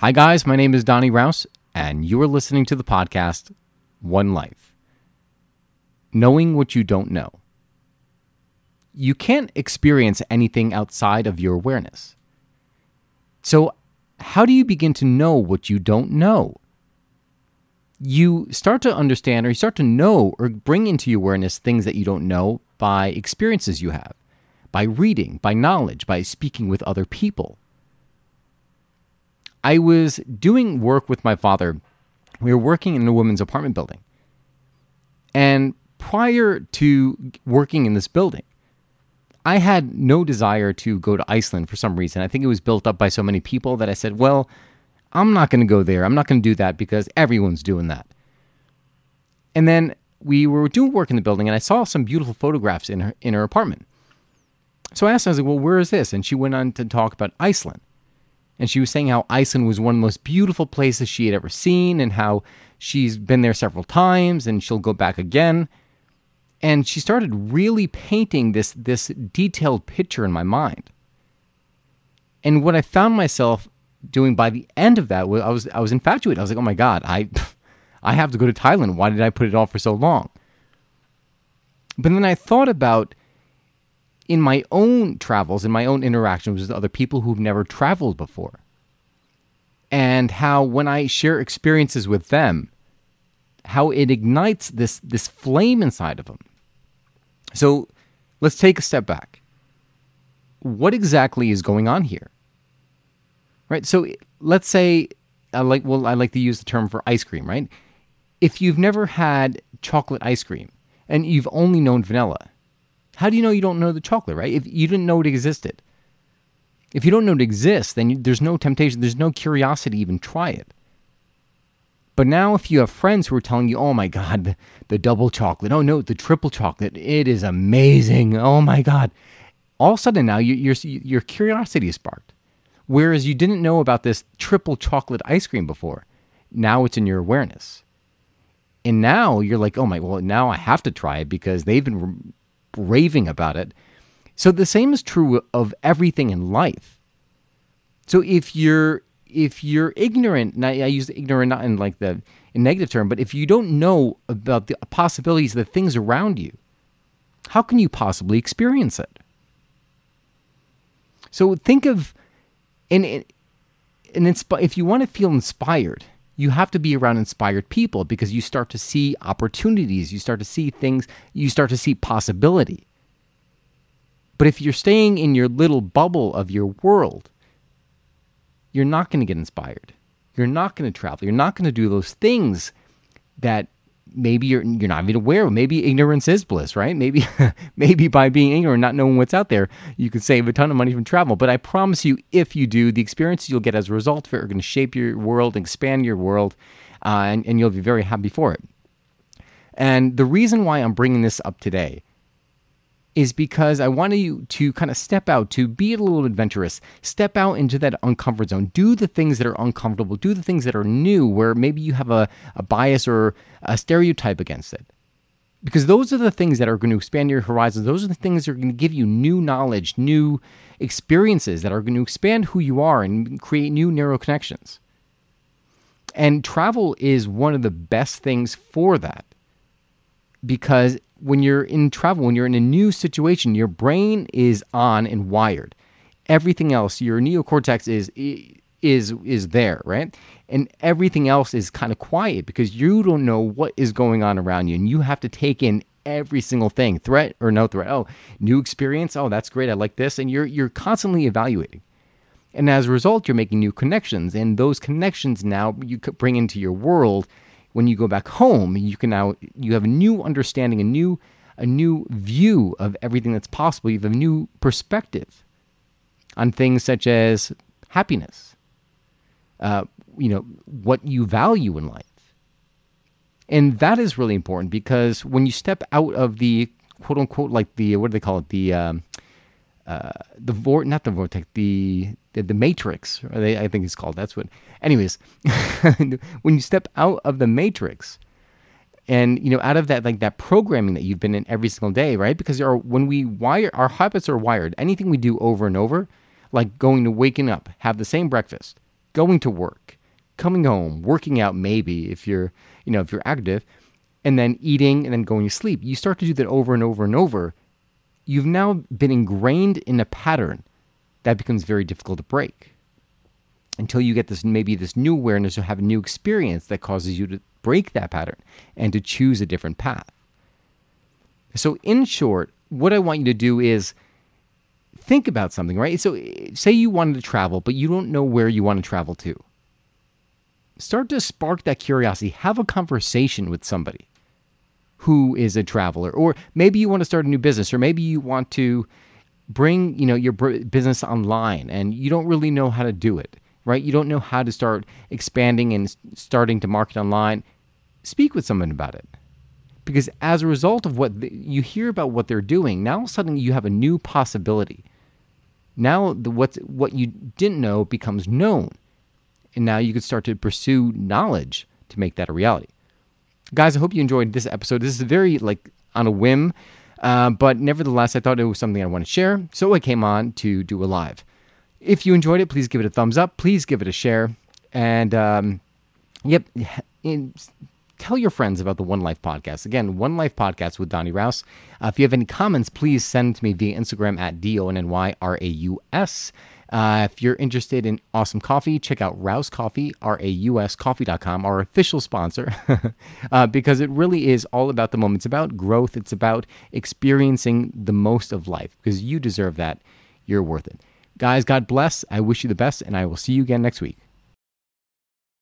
Hi, guys. My name is Donny Raus, and you are listening to the podcast One Life. Knowing what you don't know. You can't experience anything outside of your awareness. So, how do you begin to know what you don't know? You start to understand or you start to know or bring into your awareness things that you don't know by experiences you have, by reading, by knowledge, by speaking with other people. I was doing work with my father. We were working in a woman's apartment building. And prior to working in this building, I had no desire to go to Iceland for some reason. I think it was built up by so many people that I said, well, I'm not going to go there. I'm not going to do that because everyone's doing that. And then we were doing work in the building and I saw some beautiful photographs in her in her apartment. So I asked her, I was like, well, where is this? And she went on to talk about Iceland and she was saying how Iceland was one of the most beautiful places she had ever seen and how she's been there several times and she'll go back again. And she started really painting this this detailed picture in my mind. And what I found myself doing by the end of that was I was I was infatuated. I was like, "Oh my god, I I have to go to Thailand. Why did I put it off for so long?" But then I thought about in my own travels, in my own interactions with other people who've never traveled before. And how when I share experiences with them, how it ignites this this flame inside of them. So let's take a step back. What exactly is going on here? Right? So let's say I like well, I like to use the term for ice cream, right? If you've never had chocolate ice cream and you've only known vanilla, how do you know you don't know the chocolate, right? If you didn't know it existed. If you don't know it exists, then you, there's no temptation, there's no curiosity to even try it. But now, if you have friends who are telling you, oh my God, the, the double chocolate, oh no, the triple chocolate, it is amazing, oh my God. All of a sudden now, you, your, your curiosity is sparked. Whereas you didn't know about this triple chocolate ice cream before. Now it's in your awareness. And now you're like, oh my, well, now I have to try it because they've been raving about it. So the same is true of everything in life. So if you're if you're ignorant, and I, use ignorant not in like the negative term, but if you don't know about the possibilities of the things around you, how can you possibly experience it? So think of and, and insp- if you want to feel inspired, you have to be around inspired people because you start to see opportunities, you start to see things, you start to see possibility. But if you're staying in your little bubble of your world, you're not going to get inspired. You're not going to travel. You're not going to do those things that maybe you're you're not even aware of. Maybe ignorance is bliss, right? Maybe maybe by being ignorant, not knowing what's out there, you could save a ton of money from travel. But I promise you, if you do, the experiences you'll get as a result of it are going to shape your world, expand your world, uh, and, and you'll be very happy for it. And the reason why I'm bringing this up today is because I want you to kind of step out, to be a little adventurous, step out into that uncomfort zone, do the things that are uncomfortable, do the things that are new, where maybe you have a, a bias or a stereotype against it. Because those are the things that are going to expand your horizons. Those are the things that are going to give you new knowledge, new experiences that are going to expand who you are and create new neural connections. And travel is one of the best things for that because when you're in travel, when you're in a new situation, your brain is on and wired. Everything else, your neocortex is is is there, right? And everything else is kind of quiet because you don't know what is going on around you, and you have to take in every single thing, threat or no threat. Oh, new experience. Oh, that's great. I like this, and you're you're constantly evaluating. And as a result, you're making new connections, and those connections now you bring into your world when you go back home, you can now you have a new understanding, a new a new view of everything that's possible. You have a new perspective on things such as happiness, uh, you know, what you value in life. And that is really important because when you step out of the quote unquote, like the, what do they call it? The, um, uh, the vor not the vortex, the the, the matrix. They, I think it's called. That's what. Anyways, when you step out of the matrix, and you know, out of that like that programming that you've been in every single day, right? Because our, when we wire, our habits are wired. Anything we do over and over, like going to waking up, have the same breakfast, going to work, coming home, working out maybe if you're, you know, if you're active, and then eating and then going to sleep. You start to do that over and over and over. You've now been ingrained in a pattern that becomes very difficult to break until you get this maybe this new awareness or have a new experience that causes you to break that pattern and to choose a different path. So, in short, what I want you to do is think about something, right? So, say you wanted to travel, but you don't know where you want to travel to. Start to spark that curiosity. Have a conversation with somebody who is a traveler, or maybe you want to start a new business, or maybe you want to bring you know your business online and you don't really know how to do it right? You don't know how to start expanding and starting to market online. Speak with someone about it. Because as a result of what the, you hear about what they're doing now suddenly you have a new possibility. Now the, what's, what you didn't know becomes known. And now you can start to pursue knowledge to make that a reality guys i hope you enjoyed this episode. This is very like on a whim uh, but nevertheless i thought it was something i want to share so i came on to do a live. If you enjoyed it please give it a thumbs up please give it a share and um, yep in, tell your friends about the One Life podcast. Again, One Life podcast with Donny Raus. Uh, if you have any comments, please send to me via Instagram at D O N N Y R A U S. Uh, if you're interested in awesome coffee, check out Raus Coffee, R A U S coffee.com, our official sponsor, uh, because it really is all about the moment. It's about growth, it's about experiencing the most of life because you deserve that. You're worth it. Guys, God bless. I wish you the best, and I will see you again next week.